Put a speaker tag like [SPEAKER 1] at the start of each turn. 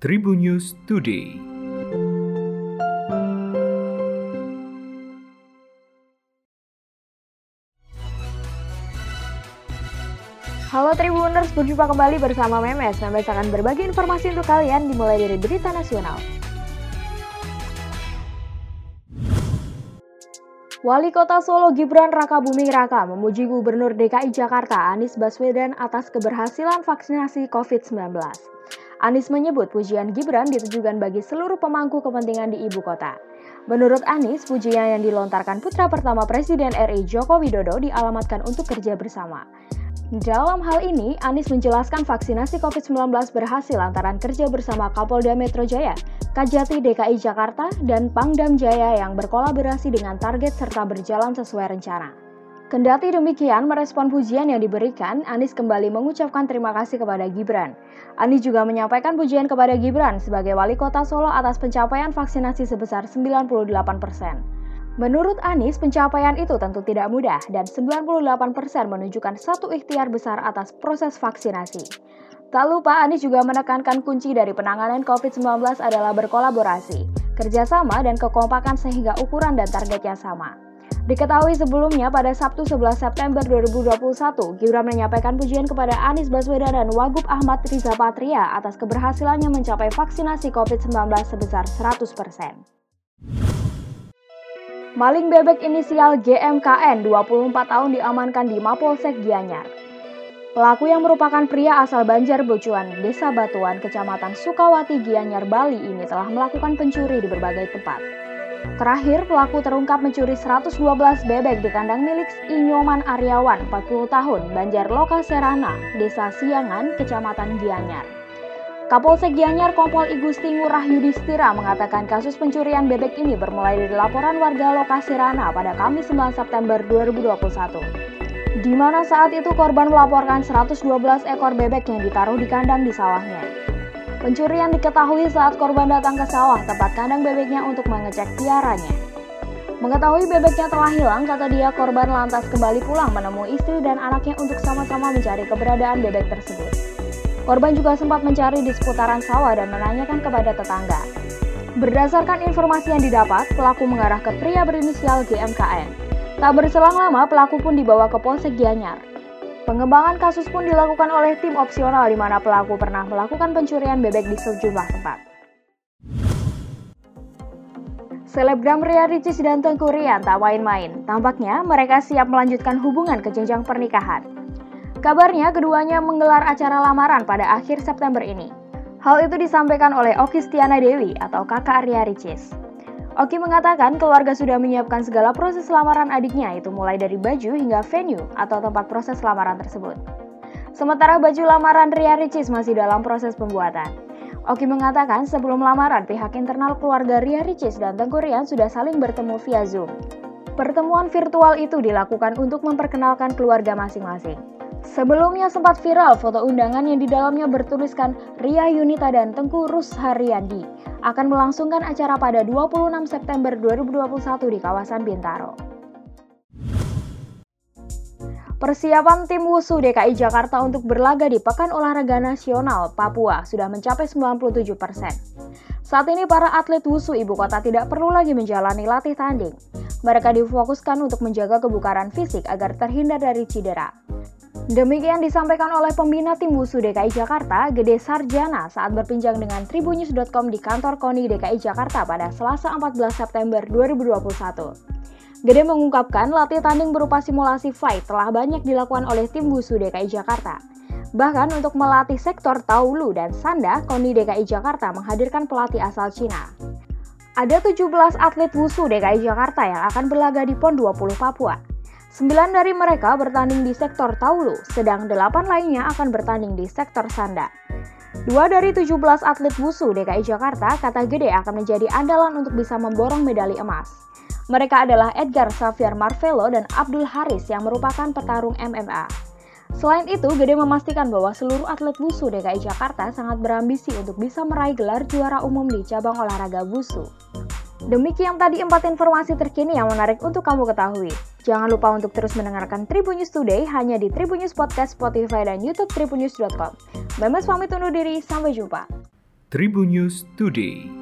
[SPEAKER 1] Tribun News Today.
[SPEAKER 2] Halo Tribuners, berjumpa kembali bersama Memes. Memes akan berbagi informasi untuk kalian dimulai dari berita nasional. Wali Kota Solo Gibran Raka Buming Raka memuji Gubernur DKI Jakarta Anies Baswedan atas keberhasilan vaksinasi COVID-19. Anies menyebut pujian Gibran ditujukan bagi seluruh pemangku kepentingan di ibu kota. Menurut Anies, pujian yang dilontarkan putra pertama Presiden RI Joko Widodo dialamatkan untuk kerja bersama. Dalam hal ini, Anies menjelaskan vaksinasi COVID-19 berhasil lantaran kerja bersama Kapolda Metro Jaya, Kajati DKI Jakarta, dan Pangdam Jaya yang berkolaborasi dengan target serta berjalan sesuai rencana. Kendati demikian, merespon pujian yang diberikan, Anies kembali mengucapkan terima kasih kepada Gibran. Anies juga menyampaikan pujian kepada Gibran sebagai wali kota Solo atas pencapaian vaksinasi sebesar 98%. Menurut Anies, pencapaian itu tentu tidak mudah dan 98% menunjukkan satu ikhtiar besar atas proses vaksinasi. Tak lupa, Anies juga menekankan kunci dari penanganan COVID-19 adalah berkolaborasi, kerjasama, dan kekompakan sehingga ukuran dan targetnya sama. Diketahui sebelumnya pada Sabtu 11 September 2021, Gibran menyampaikan pujian kepada Anies Baswedan dan Wagub Ahmad Riza Patria atas keberhasilannya mencapai vaksinasi COVID-19 sebesar 100%. Maling bebek inisial GMKN 24 tahun diamankan di Mapolsek Gianyar. Pelaku yang merupakan pria asal Banjar Bocuan, Desa Batuan, Kecamatan Sukawati, Gianyar, Bali ini telah melakukan pencuri di berbagai tempat. Terakhir, pelaku terungkap mencuri 112 bebek di kandang milik Inyoman Aryawan, 40 tahun, Banjar Loka Serana, Desa Siangan, Kecamatan Gianyar. Kapolsek Gianyar Kompol Igusti Ngurah Yudhistira mengatakan kasus pencurian bebek ini bermulai dari laporan warga lokasi Rana pada Kamis 9 September 2021. Di mana saat itu korban melaporkan 112 ekor bebek yang ditaruh di kandang di sawahnya. Pencurian diketahui saat korban datang ke sawah tempat kandang bebeknya untuk mengecek piaranya. Mengetahui bebeknya telah hilang, kata dia korban lantas kembali pulang menemui istri dan anaknya untuk sama-sama mencari keberadaan bebek tersebut. Korban juga sempat mencari di seputaran sawah dan menanyakan kepada tetangga. Berdasarkan informasi yang didapat, pelaku mengarah ke pria berinisial GMKN. Tak berselang lama, pelaku pun dibawa ke Polsek Gianyar. Pengembangan kasus pun dilakukan oleh tim opsional di mana pelaku pernah melakukan pencurian bebek di sejumlah tempat. Selebgram Ria Ricis dan Tengku Rian tak main-main. Tampaknya mereka siap melanjutkan hubungan ke jenjang pernikahan. Kabarnya keduanya menggelar acara lamaran pada akhir September ini. Hal itu disampaikan oleh Oki Stiana Dewi atau kakak Ria Ricis. Oki mengatakan keluarga sudah menyiapkan segala proses lamaran adiknya itu mulai dari baju hingga venue atau tempat proses lamaran tersebut. Sementara baju lamaran Ria Ricis masih dalam proses pembuatan. Oki mengatakan sebelum lamaran pihak internal keluarga Ria Ricis dan Tengku Rian sudah saling bertemu via Zoom. Pertemuan virtual itu dilakukan untuk memperkenalkan keluarga masing-masing. Sebelumnya sempat viral foto undangan yang di dalamnya bertuliskan Ria Yunita dan Tengku Rus Haryandi akan melangsungkan acara pada 26 September 2021 di kawasan Bintaro. Persiapan tim WUSU DKI Jakarta untuk berlaga di Pekan Olahraga Nasional Papua sudah mencapai 97 persen. Saat ini para atlet WUSU ibu kota tidak perlu lagi menjalani latih tanding. Mereka difokuskan untuk menjaga kebukaran fisik agar terhindar dari cedera. Demikian disampaikan oleh pembina tim WUSU DKI Jakarta, Gede Sarjana, saat berpinjang dengan Tribunnews.com di kantor KONI DKI Jakarta pada Selasa 14 September 2021. Gede mengungkapkan latih tanding berupa simulasi flight telah banyak dilakukan oleh tim WUSU DKI Jakarta. Bahkan untuk melatih sektor Taulu dan Sanda, KONI DKI Jakarta menghadirkan pelatih asal Cina. Ada 17 atlet WUSU DKI Jakarta yang akan berlaga di PON 20 Papua. Sembilan dari mereka bertanding di sektor Taulu, sedang delapan lainnya akan bertanding di sektor Sanda. Dua dari 17 atlet wusu DKI Jakarta kata Gede akan menjadi andalan untuk bisa memborong medali emas. Mereka adalah Edgar Xavier Marvelo dan Abdul Haris yang merupakan petarung MMA. Selain itu, Gede memastikan bahwa seluruh atlet wusu DKI Jakarta sangat berambisi untuk bisa meraih gelar juara umum di cabang olahraga wusu. Demikian tadi empat informasi terkini yang menarik untuk kamu ketahui. Jangan lupa untuk terus mendengarkan Tribun News Today hanya di Tribun News Podcast, Spotify, dan YouTube tribunnews.com. Memes pamit undur diri, sampai jumpa.
[SPEAKER 1] Tribun News Today.